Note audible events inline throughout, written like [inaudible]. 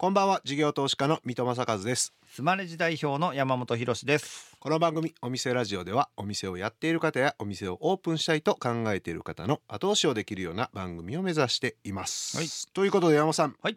こんばんは事業投資家の三戸正和です。スマレジ代表の山本博です。この番組お店ラジオではお店をやっている方やお店をオープンしたいと考えている方の後押しをできるような番組を目指しています、はい。ということで山本さん、はい。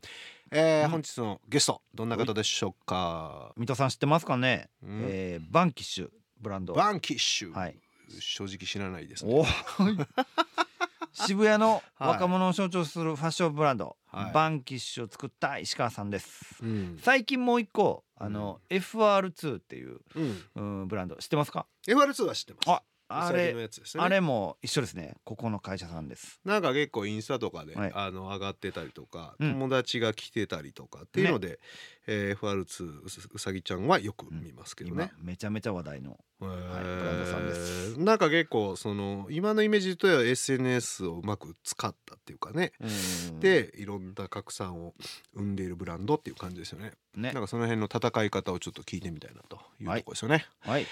えーうん本日のゲストどんな方でしょうか、水戸さん知ってますかね、うん。えーバンキッシュブランド。バンキッシュ、はい。正直知らないですね。お [laughs] 渋谷のはい。若者を象徴するファッションブランド、はい。バンキッシュを作った石川さんです。うん、最近もう一個あの、FR2 っていう、うん、うん、ブランド知ってますか？FR2 は知ってますああウサギのれやつですねあれも一緒ですね。ここの会社さんです。なんか結構インスタとかで、はい。あの上がってたりとか、うん。友達が来てたりとかっていうので、えー FR2 うさうさぎちゃんはよく見ますけどね。今。めちゃめちゃ話題のへー。ブランドさんです。なんか結構その今のイメージとは SNS をうまく使ったっていうかね、うんでいろんな拡散を生んでいるブランドっていう感じですよね。ね。なんかその辺の戦い方をちょっと聞いてみたいなというところですよね。はい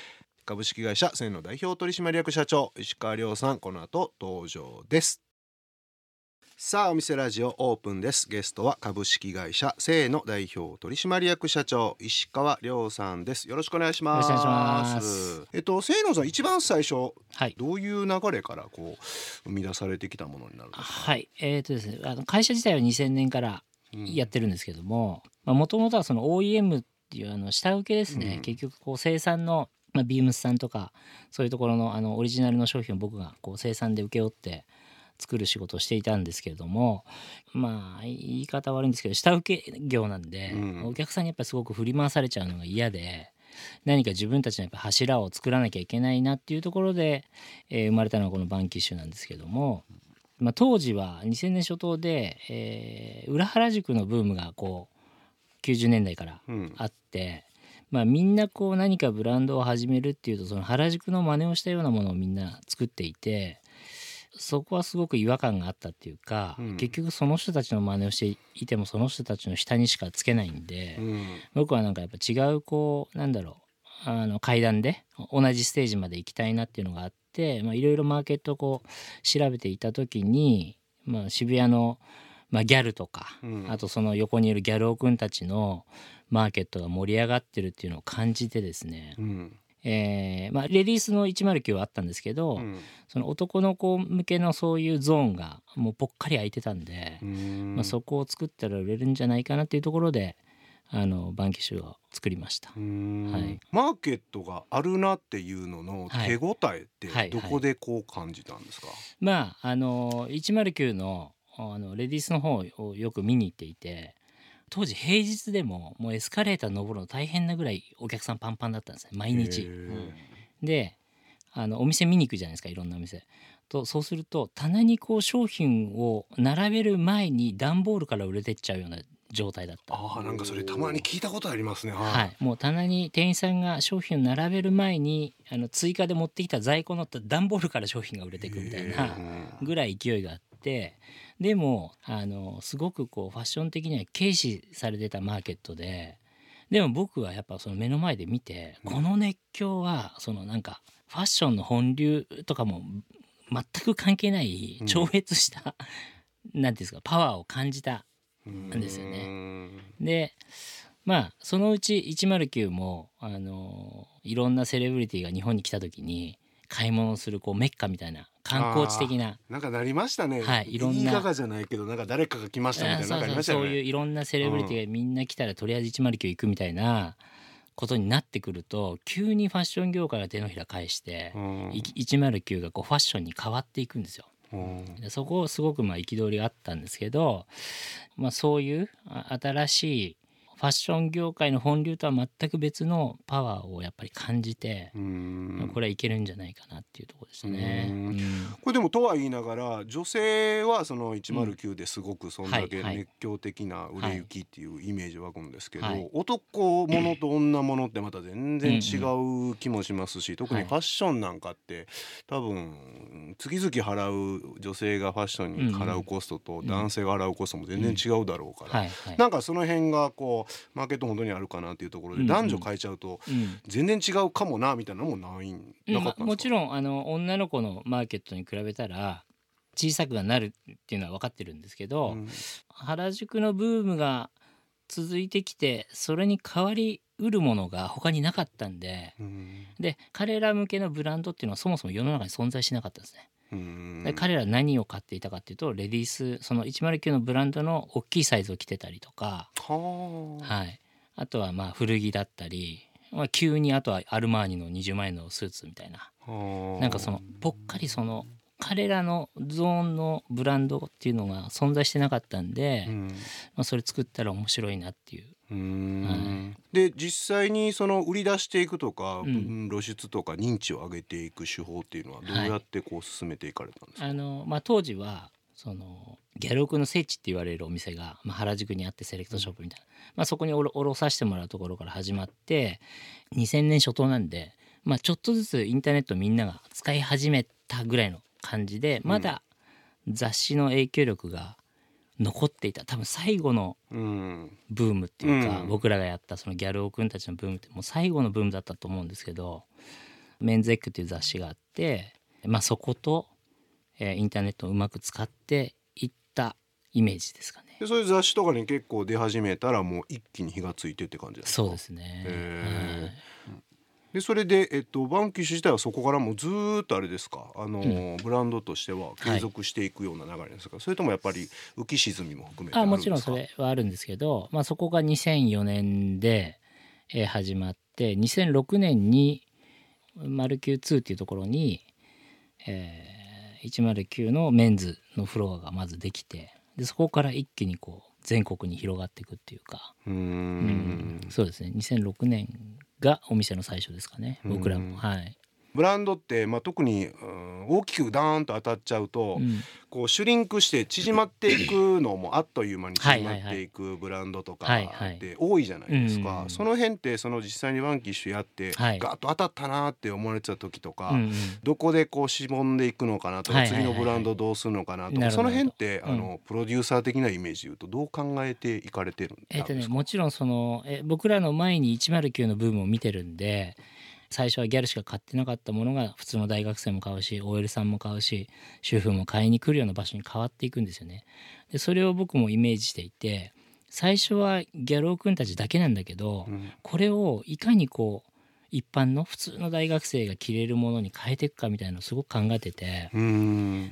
株式会社千の代表取締役社長石川亮さんこの後登場です。さあお店ラジオオープンです。ゲストは株式会社せの代表取締役社長石川亮さんです。よろしくお願いします。よろしくお願いします。えっとせのさん一番最初はい。どういう流れからこう生み出されてきたものになるんですか、はい。えっ、とですね、あの会社自体は2000年からうん。やってるんですけども、もともとはその OEM っていうあの下請けですね、うん。結局こう生産の、まあ、ビームスさんとかそういうところのあのオリジナルの商品を僕がこう生産で請け負って作る仕事をしていたんですけれどもまあ言い方悪いんですけど下請け業なんで、うん。お客さんにやっぱりすごく振り回されちゃうのが嫌で何か自分たちのやっぱ柱を作らなきゃいけないなっていうところで、えー生まれたのがこのバンキッシュなんですけども、まあ、当時は2000年初頭で、えー裏原宿のブームがこう90年代からうん。あって、まあ、みんなこう何かブランドを始めるっていうとその原宿の真似をしたようなものをみんな作っていてそこはすごく違和感があったっていうか、うん。結局その人たちの真似をしていてもその人たちの下にしかつけないんで、うん。僕はなんかやっぱ違うこうなんだろうあの階段で同じステージまで行きたいなっていうのがあってまあいろいろマーケットをこう調べていた時に、まあ、渋谷の、まあ、ギャルとか、うん。あとその横にいるギャルオくんたちのマーケットが盛り上がってるっていうのを感じてですね、うん。えーまあ、レディースの109はあったんですけど、うん。その男の子向けのそういうゾーンがもうぽっかり空いてたんで、うん。まあ、そこを作ったら売れるんじゃないかなっていうところであのバンキッシュを作りました。うん。はい。マーケットがあるなっていうのの手応えってはいどこでこう感じたんですか、まああの109のあのレディースの方をよく見に行っていて当時平日でももうエスカレーター登るの大変なぐらいお客さんパンパンだったんですね毎へ日。ーであのお店見に行くじゃないですかいろんなお店。とそうすると棚にこう商品を並べる前に段ボールから売れてっちゃうような状態だった。ああなんかそれたまに聞いたことありますねはい、はい、もう棚に店員さんが商品を並べる前にあの追加で持ってきた在庫の段ボールから商品が売れていくみたいなうんぐらい勢いがあってでもあのすごくこうファッション的には軽視されてたマーケットででも僕はやっぱその目の前で見てうん。この熱狂はそのなんかファッションの本流とかも全く関係ないうん。超越した、なんていうんですかパワーを感じたうんですよね。うん。でまあそのうち109もあのいろんなセレブリティが日本に来た時に買い物をするこうメッカみたいな観光地的な。なんかなりましたね。はいいろんな。言い方じゃないけどなんか誰かが来ましたみたいななりましたよそういうねいろんなセレブリティがみんな来たらとりあえず109行くみたいなことになってくると急にファッション業界が手のひら返して、うん。い109がこうファッションに変わっていくんですよ。うん。でそこすごくまあ憤りがあったんですけど、まあ、そういうあ新しいファッション業界の本流とは全く別のパワーをやっぱり感じて、うん。これはいけるんじゃないかなっていうところでしたね。これでもとは言いながら女性はその109ですごくそんだけはいはい。熱狂的な売れ行きっていうイメージ湧くんですけど、はい。男ものと女ものってまた全然違う気もしますし、特にはいファッションなんかって多分月々払う女性がファッションに払うコストと男性が払うコストも全然違うだろうから、はいはい。なんかその辺がこうマーケット本当にあるかなっていうところで男女変えちゃうとうん。全然違うかもなみたいなのもないんうん。なかったんですか、まもちろんあの女の子のマーケットに比べたら小さくはなるっていうのは分かってるんですけど、うん。原宿のブームが続いてきてそれに代わりうるものが他になかったんでうん。で彼ら向けのブランドっていうのはそもそも世の中に存在しなかったんですね。うん。で彼ら何を買っていたかっていうとレディースその109のブランドの大きいサイズを着てたりとか、はい、あとはまあ古着だったり、まあ、急にあとはアルマーニの20万円のスーツみたいな。はあ。なんかそのぽっかりその彼らのゾーンのブランドっていうのが存在してなかったんで、うん。まあ、それ作ったら面白いなっていううーん。で実際にその売り出していくとか、うん。露出とか認知を上げていく手法っていうのはどうやってこう進めていかれたんですか、あの、まあ、当時はそのギャルオクの聖地って言われるお店が、まあ、原宿にあってセレクトショップみたいな、まあ、そこにおろおろさせてもらうところから始まって2000年初頭なんで、まあ、ちょっとずつインターネットみんなが使い始めたぐらいの感じでまだ雑誌の影響力が残っていた。多分最後のうん。ブームっていうか、うん。僕らがやったそのギャルオくんたちのブームってもう最後のブームだったと思うんですけど「メンズエッグ」っていう雑誌があって、まあ、そこと、えーインターネットをうまく使っていったイメージですかね。でそういう雑誌とかに結構出始めたらもう一気に火がついてって感じですか？そうですね、へー。はいでそれで、えっと、バンキッシュ自体はそこからもうずーっとあれですか？あの、うん。ブランドとしては継続していくような流れですか、それともやっぱり浮き沈みも含めてああもちろんそれはあるんですけど、まあ、そこが2004年で、えー始まって2006年にマルキュー2っていうところに、えー109のメンズのフロアがまずできてでそこから一気にこう全国に広がっていくっていうか、うーん。うん。そうですね。2006年がお店の最初ですかね。僕らうん。もはい、ブランドって、まあ、特に、うん大きくダーンと当たっちゃうと、うん。こうシュリンクして縮まっていくのもあっという間に縮まっていくブランドとかって多いじゃないですか、うんその辺ってその実際にワンキッシュやって、はい。ガッと当たったなって思われてた時とか、うんうんどこでこうしぼんでいくのかなとか、次のブランドどうするのかなとかその辺って、うんあのプロデューサー的なイメージで言うとどう考えていかれてるんですか、えっとね、もちろんそのえ僕らの前に109のブームを見てるんで最初はギャルしか買ってなかったものが普通の大学生も買うし OL さんも買うし主婦も買いに来るような場所に変わっていくんですよね。でそれを僕もイメージしていて最初はギャルオくんたちだけなんだけど、うんこれをいかにこう一般の普通の大学生が着れるものに変えていくかみたいなのをすごく考えてて。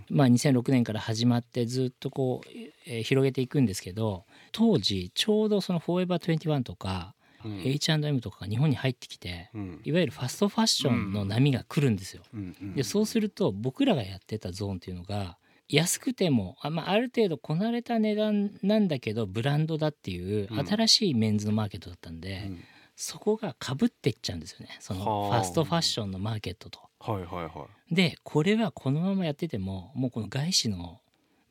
まあ、2006年から始まってずっとこう、えー広げていくんですけど当時ちょうどその「フォーエバー21」とか、うん。H&M とかが日本に入ってきてうん。いわゆるファストファッションの波が来るんですよ。でそうすると僕らがやってたゾーンっていうのが安くてもあ,、まあ、ある程度こなれた値段なんだけどブランドだっていううん。新しいメンズのマーケットだったんで、うん。そこがかぶっていっちゃうんですよね。そのフはあ。ァストファッションのマーケットと。はいはいはい。でこれはこのままやっててももうこの外資の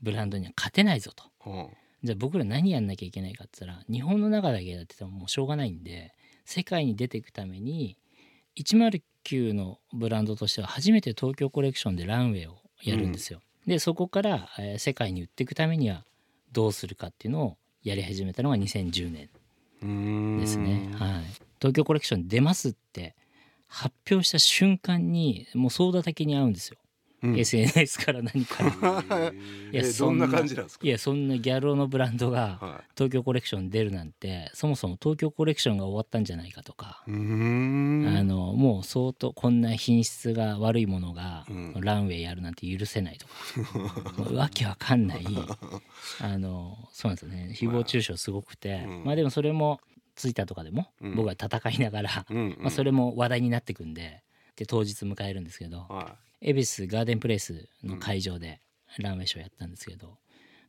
ブランドには勝てないぞと。はじゃあ僕ら何やんなきゃいけないかって言ったら日本の中だけやっててももうしょうがないんで世界に出ていくために109のブランドとしては初めて東京コレクションでランウェイをやるんですよ。でそこから、えー世界に売っていくためにはどうするかっていうのをやり始めたのが2010年ですね。はい、東京コレクション出ますって発表した瞬間にもう総立的に合うんですよ。うん。SNS から何から。[laughs] いやえそどんな感じなんですか？いやそんなギャルのブランドがは東京コレクション出るなんてそもそも東京コレクションが終わったんじゃないかとか、あのもう相当こんな品質が悪いものがうん。ランウェイやるなんて許せないとか、[laughs] わけわかんない。[laughs] あのそうなんですよね。誹謗中傷すごくて、うん。まあでもそれもツイッターとかでもうん。僕は戦いながら、まあ、それも話題になってくんでで当日迎えるんですけど、は恵比寿ガーデンプレイスの会場でランウェイショーやったんですけど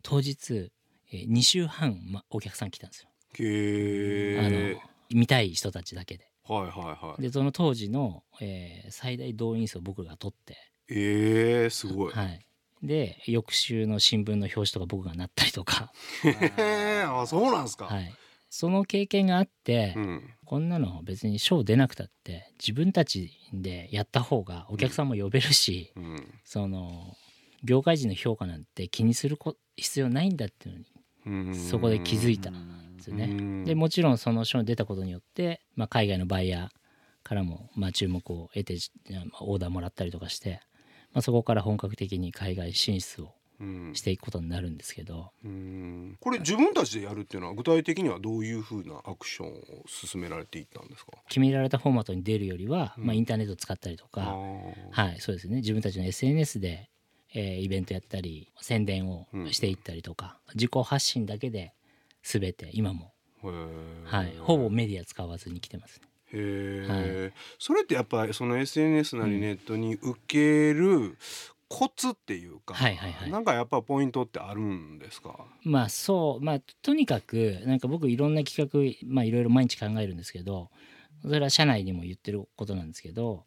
当日、えー2週半、ま、お客さん来たんですよ、いへあえの見たい人たちだけで。はいはいはい。でその当時の、えー最大動員数を僕が取って、えー、すごい。はい、で翌週の新聞の表紙とか僕がなったりとか、へえあそうなんですか、はい、その経験があって、うん。こんなの別にショー出なくたって自分たちでやった方がお客さんも呼べるし、うん。その業界人の評価なんて気にするこ必要ないんだっていうのにうん。そこで気づいたんですよね。うん。でもちろんその賞に出たことによって、まあ、海外のバイヤーからもまあ注目を得てまあオーダーもらったりとかして、まあ、そこから本格的に海外進出をうんしていくことになるんですけど。うん。これ自分たちでやるっていうのは具体的にはどういうふうなアクションを進められていったんですか？決められたフォーマットに出るよりは、うん。まあ、インターネットを使ったりとか、はいそうですね。自分たちの SNS で、えーイベントやったり宣伝をしていったりとか、自己発信だけで全て今も、はい、ほぼメディア使わずに来てますね。へえ、それってやっぱりその SNS なりネットに受けるコツっていうか、はいはいはい。なんかやっぱポイントってあるんですか、まあそうまあとにかくなんか僕いろんな企画まあいろいろ毎日考えるんですけどそれは社内にも言ってることなんですけど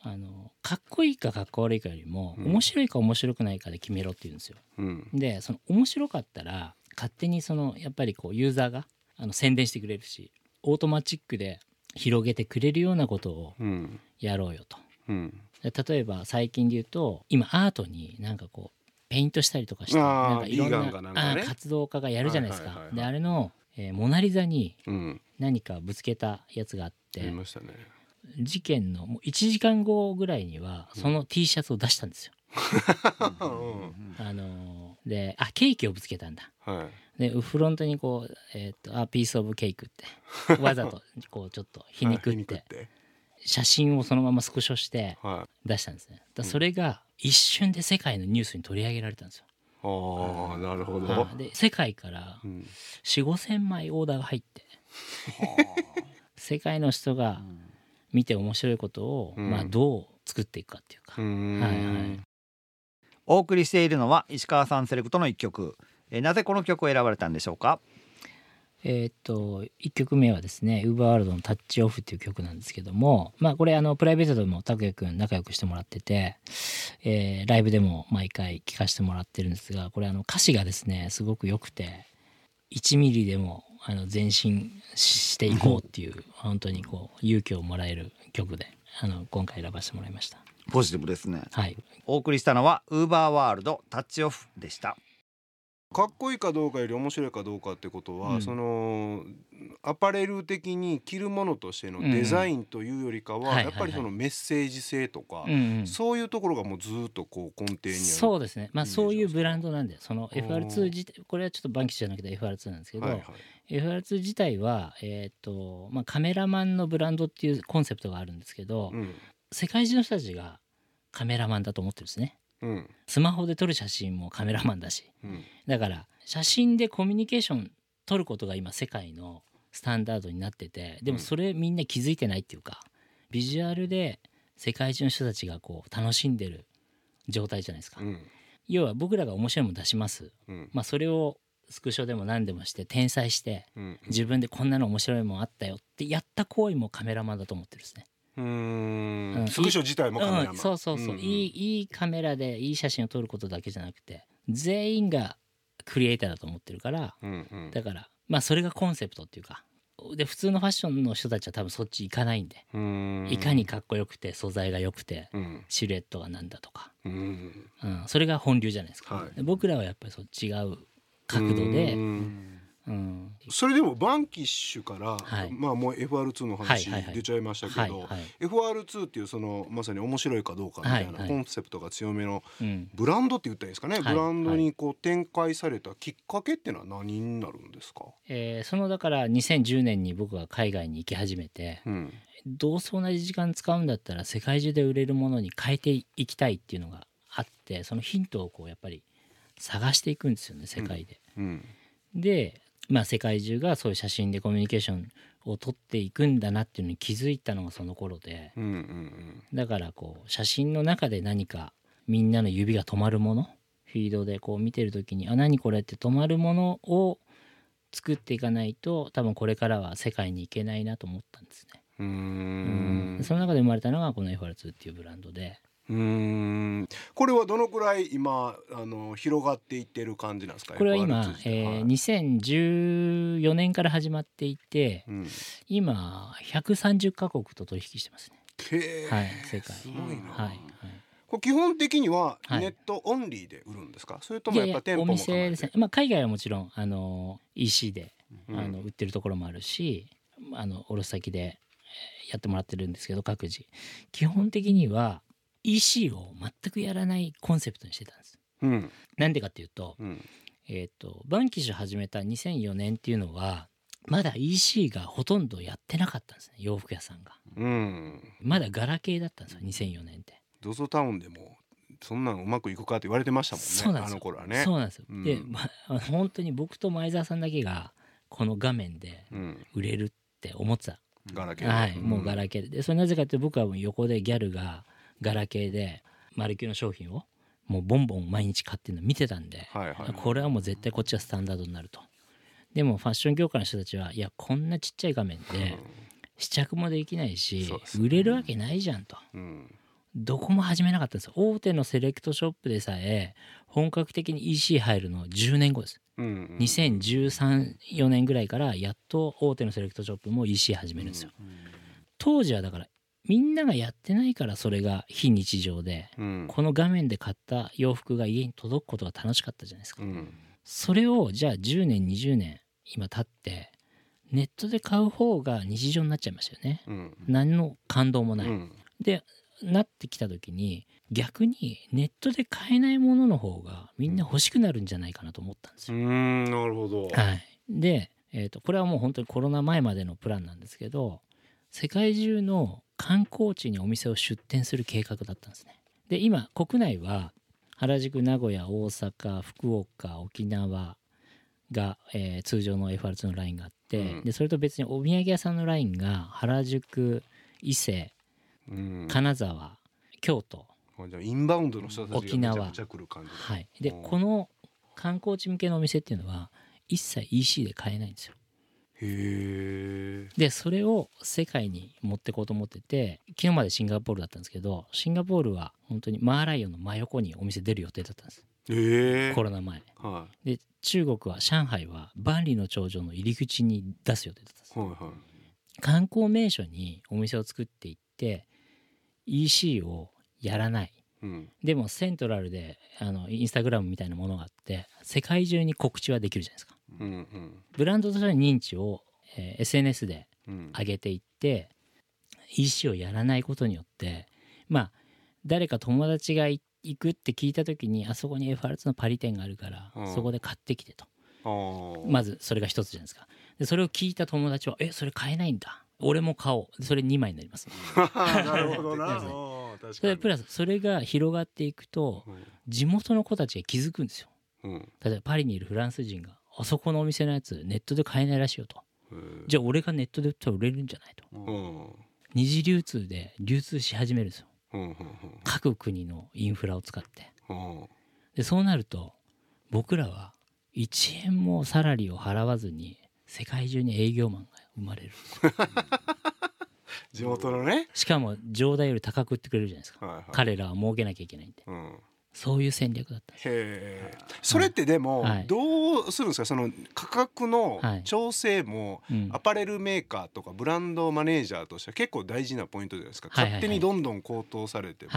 あのかっこいいかかっこ悪いかよりも、うん。面白いか面白くないかで決めろって言うんですよ。うん。でその面白かったら勝手にそのやっぱりこうユーザーがあの宣伝してくれるしオートマチックで広げてくれるようなことをうん。やろうよと。うん。で例えば最近で言うと今アートになんかこうペイントしたりとかしてなんかいろんななね。活動家がやるじゃないですか。はいはいはいはい。であれの、えーモナ・リザにうん。何かぶつけたやつがあってましたね。事件のもう1時間後ぐらいにはその T シャツを出したんですよ。うん。あのーであケーキをぶつけたんだ。はい。でフロントにこう「えー、とあピース・オブ・ケイク」ってわざとこうちょっと皮肉あって。[laughs] て写真をそのままスクショしては出したんですね。それが一瞬で世界のニュースに取り上げられたんですよ。いああなるほど、はいで世界からうん。4 5千枚オーダーが入って [laughs] 世界の人が見て面白いことを、うん。まあ、どう作っていくかっていうか、はいはい。お送りしているのは石川さんセレクトの一曲。えーなぜこの曲を選ばれたんでしょうか？えーっと1曲目はですね UberWorld の「タッチオフ」っていう曲なんですけどもまあこれあのプライベートでも拓也くん仲良くしてもらってて、えーライブでも毎回聴かせてもらってるんですがこれあの歌詞がですねすごく良くて1ミリでもあの前進していこうっていう本当にこう勇気をもらえる曲であの今回選ばせてもらいました。ポジティブですね。はい、お送りしたのはウーバーワールドタッチオフでしたかっこいいかどうかより面白いかどうかってことは、うん。そのアパレル的に着るものとしてのデザインというよりかは、やっぱりそのメッセージ性とか、うんうん。そういうところがもうずっとこう根底にある。そうですね。まあイメージそういうブランドなんでそのあー。FR2 自体これはちょっとバンキシじゃなくて FR2 なんですけど、はいはい。FR2 自体は、えーとまあ、カメラマンのブランドっていうコンセプトがあるんですけど、うん。世界中の人たちがカメラマンだと思ってるんですねうん。スマホで撮る写真もカメラマンだし。うん。だから写真でコミュニケーション撮ることが今世界のスタンダードになっててでもそれみんな気づいてないっていうかビジュアルで世界中の人たちがこう楽しんでる状態じゃないですか、うん。要は僕らが面白いもの出します、うん。まあ、それをスクショでも何でもして転載してうん。自分でこんなの面白いもんあったよってやった行為もカメラマンだと思ってるんですね。うん。ん。スクショ自体もカメラマン、うん、そうそうそう、んん。いいいいカメラでいい写真を撮ることだけじゃなくて全員がクリエイターだと思ってるからうんうん。だからまあそれがコンセプトっていうかで普通のファッションの人たちは多分そっち行かないんで。いかにかっこよくて素材が良くてうん。シルエットがなんだとか、うん。うん、それが本流じゃないですか、はい。で僕らはやっぱりそう違う角度でうーん。うんそれでもバンキッシュから、はい。まあもう FR2 の話はいはいはい。出ちゃいましたけど、はいはい。FR2 っていうそのまさに面白いかどうかみたいなはいはい。コンセプトが強めのうん。ブランドって言ったらいいですかね、はい。ブランドにこう展開されたきっかけっていうのは何になるんですか、えーそのだから2010年に僕が海外に行き始めてうん。どうせ同じ時間使うんだったら世界中で売れるものに変えていきたいっていうのがあってそのヒントをこうやっぱり探していくんですよね世界で。うん。で、まあ、世界中がそういう写真でコミュニケーションを取っていくんだなっていうのに気づいたのがその頃で。うんうんだからこう写真の中で何かみんなの指が止まるものフィードでこう見てる時にあ何これって止まるものを作っていかないと多分これからは世界に行けないなと思ったんですね。うん。その中で生まれたのがこの FR2 っていうブランドでうーん。これはどのくらい今あの広がっていってる感じなんですか？これは今 FR2 自、体えーはい。2014年から始まっていてうん今130カ国と取引してますね。はい世界。すごいな、はいはい。これ基本的にははい。ネットオンリーで売るんですか、それといやいやもやっぱ店舗おも構えて店ですね、まあ、海外はもちろんあの EC で、うん。あの売ってるところもあるしあの卸先でえーやってもらってるんですけど各自。基本的には EC を全くやらないコンセプトにしてたんです。うん。なんでかっていうと,、うん。えー、とバンキッシュ始めた2004年っていうのはまだ EC がほとんどやってなかったんですね洋服屋さんが。うん。まだガラケーだったんですよ2004年って。ZOZO タウンでもそんなんうまくいくかって言われてましたもんねあそうなんですよ。の頃はね。そうなんですよ、うん。で、まあの本当に僕と前澤さんだけがこの画面でうん。売れるって思ってた、ガラケーではい、もうガケラケーで。でそれなぜかって僕はもう横でギャルがガラケーでマルキューの商品をもうボンボン毎日買ってるの見てたんで、はいはいこれはもう絶対こっちはスタンダードになると。でもファッション業界の人たちはいやこんなちっちゃい画面で試着もできないし、そうですね。売れるわけないじゃんと。うん。どこも始めなかったんですよ。大手のセレクトショップでさえ本格的に EC 入るの10年後です。うんうん201314年ぐらいからやっと大手のセレクトショップも EC 始めるんですよ。当時はだからみんながやってないからそれが非日常でうん。この画面で買った洋服が家に届くことが楽しかったじゃないですか。うん。それをじゃあ10年20年今経ってネットで買う方が日常になっちゃいましたよね。うん。何の感動もない、うん。でなってきた時に逆にネットで買えないものの方がみんな欲しくなるんじゃないかなと思ったんですよ。うん。なるほど。はい、で、えー、とこれはもう本当にコロナ前までのプランなんですけど世界中の観光地にお店を出店する計画だったんですね。で今国内は原宿名古屋大阪福岡沖縄が、えー通常の FR2 のラインがあって、うん。でそれと別にお土産屋さんのラインが原宿伊勢うん。金沢京都インバウンドの人たちがめち沖縄ゃくちゃ来る感じだ。はい。でうん。この観光地向けのお店っていうのは一切 EC で買えないんですよでそれを世界に持ってこうと思ってて昨日までシンガポールだったんですけどシンガポールは本当にマーライオンの真横にお店出る予定だったんです。コロナ前。はで中国は上海は万里の長城の入り口に出す予定だったんです。いはいはい。観光名所にお店を作っていって EC をやらない。うん。でもセントラルであのインスタグラムみたいなものがあって世界中に告知はできるじゃないですかうんうん。ブランドとしての認知を、えー SNS でうん。上げていって EC をやらないことによってまあ誰か友達がい行くって聞いた時にあそこに FR2 のパリ店があるから、うん。そこで買ってきてと。まずそれが一つじゃないですか。でそれを聞いた友達は「えそれ買えないんだ。俺も買おう」でそれ2枚になります。[laughs] なるほどな。[laughs] プラスそれが広がっていくと地元の子たちが気づくんですよ。うんうん。例えばパリにいるフランス人があそこのお店のやつネットで買えないらしいよと。じゃあ俺がネットで売ったら売れるんじゃないと。うん。二次流通で流通し始めるんですよ。各国のインフラを使って。でそうなると僕らは1円もサラリーを払わずに世界中に営業マンが生まれる。[laughs] 地元のね。しかも上代より高く売ってくれるじゃないですか。はいはい。彼らは儲けなきゃいけないんで。うんそういう戦略だった。へえそれってでもはい。どうするんですか？その価格のはい。調整もうん。アパレルメーカーとかブランドマネージャーとしては結構大事なポイントじゃないですか。勝手にどんどん高騰されても。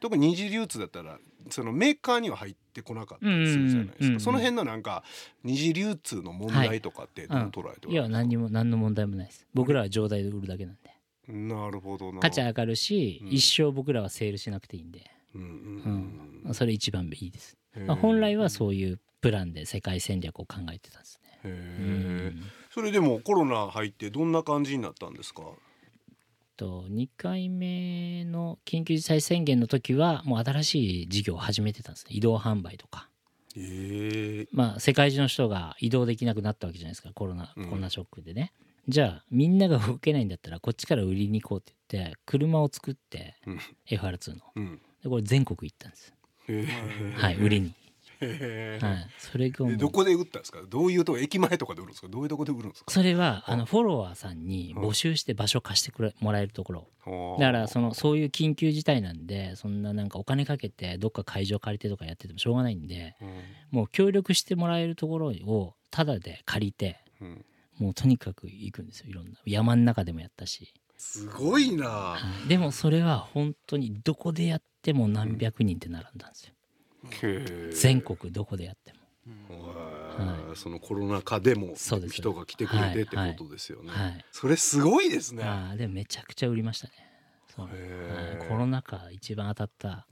特に二次流通だったらそのメーカーには入ってこなかったりするじゃないですか。その辺のなんか二次流通の問題とかってどう捉えてい。や何にも何の問題もないです。僕らは上代で売るだけなんで。なるほどな。価値上がるし、うん。一生僕らはセールしなくていいんで、うんそれ一番いいです、まあ本来はそういうプランで世界戦略を考えてたんですね、へうえん。それでもコロナ入ってどんな感じになったんですか？と2回目の緊急事態宣言の時はもう新しい事業を始めてたんですね。移動販売とか。ええまあ世界中の人が移動できなくなったわけじゃないですか。コロナうん。コロナショックでね、じゃあみんなが動けないんだったらこっちから売りに行こうって言って車を作ってうん。FR2 の。うんでこれ全国行ったんです。はい売りに、はい、それがどこで売ったんですか？どういうとこ駅前とかで売るんですか？どういうとこで売るんですか？それはあ。のフォロワーさんに募集して場所貸してくれもらえるところ。はあだからそのそういう緊急事態なんでそんななんかお金かけてどっか会場借りてとかやっててもしょうがないんでうん。もう協力してもらえるところをタダで借りてうん。もうとにかく行くんですよ。いろんな。山の中でもやったし、すごいな。はい。でもそれは本当にどこでやっても何百人って並んだんですよ。全国どこでやっても。へえそのコロナ禍でもそうです。人が来てくれてってことですよね。はい。それすごいですね。ああでもめちゃくちゃ売りましたね。そう。へえはい。コロナ禍一番当たった、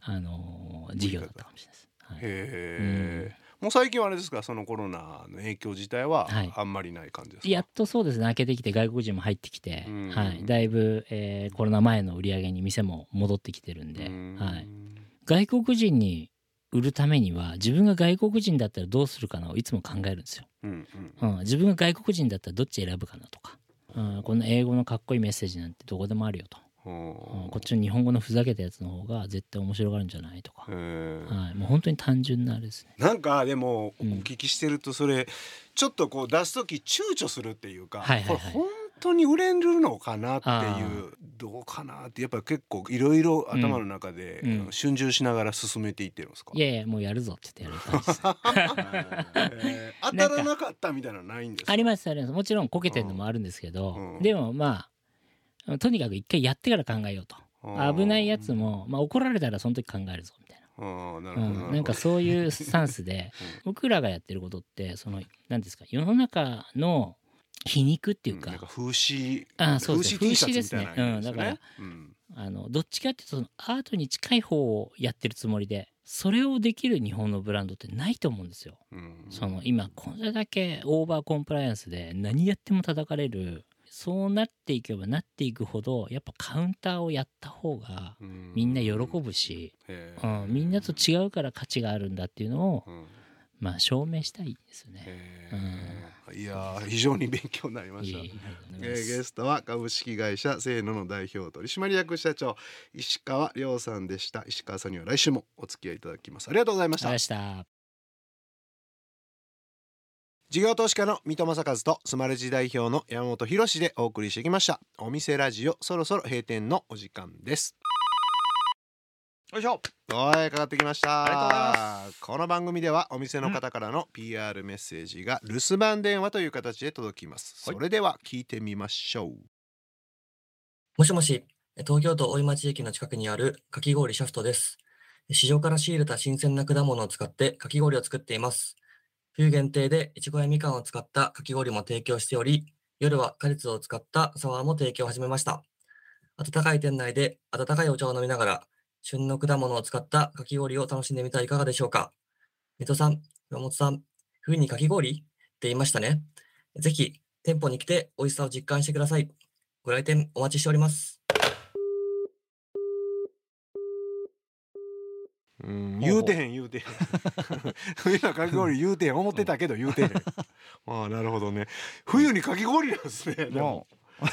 あのー事業だったかもしれないです、はい。へえ、もう最近はあれですかそのコロナの影響自体ははい。あんまりない感じですか、やっとそうですね。開けてきて外国人も入ってきて、うん。はい、だいぶ、えーコロナ前の売り上げに店も戻ってきてるんで、うん。はい、外国人に売るためには自分が外国人だったらどうするかなをいつも考えるんですよ。うんうん。うん、自分が外国人だったらどっち選ぶかなとか、うん、こんな英語のかっこいいメッセージなんてどこでもあるよと、こっちの日本語のふざけたやつの方が絶対面白がるんじゃないとか、はい、もう本当に単純なあれですね。なんかでもおうん。聞きしてるとそれちょっとこう出す時躊躇するっていうか、はいはいはい。これ本当に売れるのかなってあいうどうかなってやっぱ結構いろいろ頭の中で、うん。うん春秋しながら進めていってるんですか、いやいやもうやるぞって言ってやる感じです。[laughs] えー。当たらなかったみたいなのないんですか？ありますあります。もちろんこけてるのもあるんですけど、うん。でもまあとにかく一回やってから考えようと。危ないやつも、まあ、怒られたらその時考えるぞみたいな。るな、ほどうん、なんかそういうスタンスで [laughs] 僕らがやってることってその何ですか世の中の皮肉っていうか、なんか風刺あそうです風刺ですね。うんだからうん。あのどっちかっていうとそのアートに近い方をやってるつもりでそれをできる日本のブランドってないと思うんですよ。うん。その今これだけオーバーコンプライアンスで何やっても叩かれるそうなっていけばなっていくほどやっぱカウンターをやった方がうんみんな喜ぶし、へうーん、みんなと違うから価値があるんだっていうのを、うん。まあ、証明したいですよね。へーいやー非常に勉強になりました。いえーゲストは株式会社せーのの代表取締役社長石川亮さんでした。石川さんには来週もお付き合いいただきます。ありがとうございました事業投資家の三戸正和とスマレジ代表の山本博史でお送りしてきました。お店ラジオそろそろ閉店のお時間です。よいしょ。はいかかってきました。ありがとうございます。この番組ではお店の方からの PR メッセージが留守番電話という形で届きます、はい。それでは聞いてみましょう。もしもし、東京都大井町駅の近くにあるかき氷シャフトです。市場から仕入れた新鮮な果物を使ってかき氷を作っています。冬限定でいちごやみかんを使ったかき氷も提供しており、夜は果実を使ったサワーも提供を始めました。暖かい店内で温かいお茶を飲みながら、旬の果物を使ったかき氷を楽しんでみてはいかがでしょうか。水戸さん、山本さん、冬にかき氷？って言いましたね。ぜひ、店舗に来て美味しさを実感してください。ご来店お待ちしております。言うてへん言うてへん。冬のかき氷言うてへん。思ってたけど言うてへん。[laughs] ああなるほどね。[laughs] 冬にかき氷なんですねでも。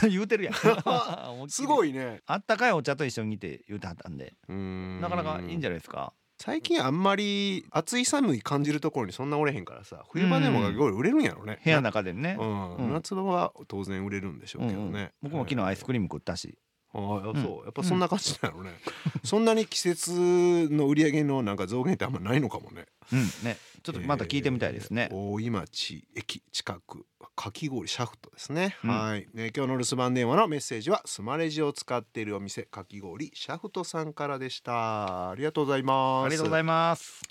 言うてるやん。[laughs] すごいいね。あったかいお茶と一緒にいて言うてはったんで。ななかなかいいんじゃゃないですか？最近あんまり暑い寒い感じるところにそんなおれへんからさ冬場でもかき氷売れるんやろね。部屋の中でね。うん。うん。夏場は当然売れるんでしょうけどうんうん。ね僕も昨日アイスクリーム食ったしああそう。やっぱそん。な感じなのね。[laughs] そんなに季節の売り上げのなんか増減ってあんまないのかもね。うん。ね。ちょっとまた聞いてみたいですね。えー大井町駅近くかき氷シャフトですね、うん。はい、ね、今日の留守番電話のメッセージはスマレジを使っているお店かき氷シャフトさんからでした。ありがとうございます。ありがとうございます。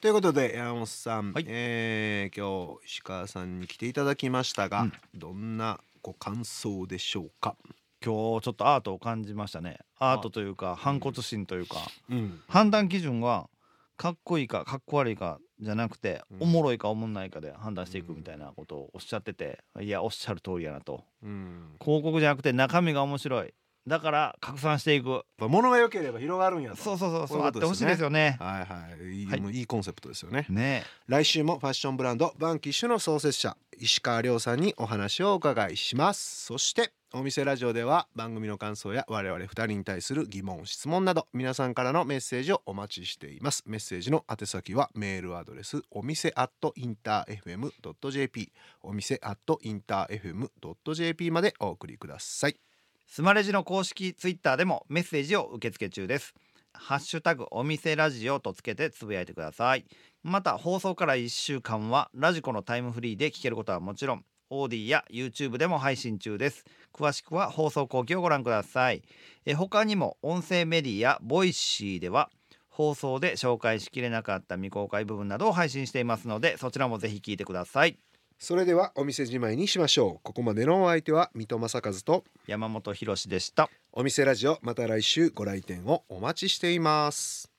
ということで山本さん、はい。えー今日石川さんに来ていただきましたが、うん。どんなご感想でしょうか？今日ちょっとアートを感じましたね。アートというか反骨心というか。うん。判断基準はかっこいいかかっこ悪いかじゃなくて、うん。おもろいかおもんないかで判断していくみたいなことをおっしゃってていやおっしゃる通りやなと。うん。広告じゃなくて中身が面白い。だから拡散していく。物が良ければ広がるんやと。そうそうそうこそううあってほしいですよね。はいはい。いい,、はい。いいコンセプトですよね。ね。来週もファッションブランドバンキッシュの創設者石川亮さんにお話をお伺いします。そしてお店ラジオでは番組の感想や我々2人に対する疑問質問など皆さんからのメッセージをお待ちしています。メッセージの宛先はメールアドレスお店アットインター FM.jp お店アットインター FM.jp までお送りください。スマレジの公式ツイッターでもメッセージを受け付け中です。ハッシュタグお店ラジオとつけてつぶやいてください。また放送から1週間はラジコのタイムフリーで聞けることはもちろん AuDee や YouTube でも配信中です。詳しくは放送後記をご覧ください。え他にも音声メディア Voicy では放送で紹介しきれなかった未公開部分などを配信していますのでそちらもぜひ聞いてください。それではお店じまいにしましょう。ここまでのお相手は水戸正和と山本博史でした。お店ラジオまた来週ご来店をお待ちしています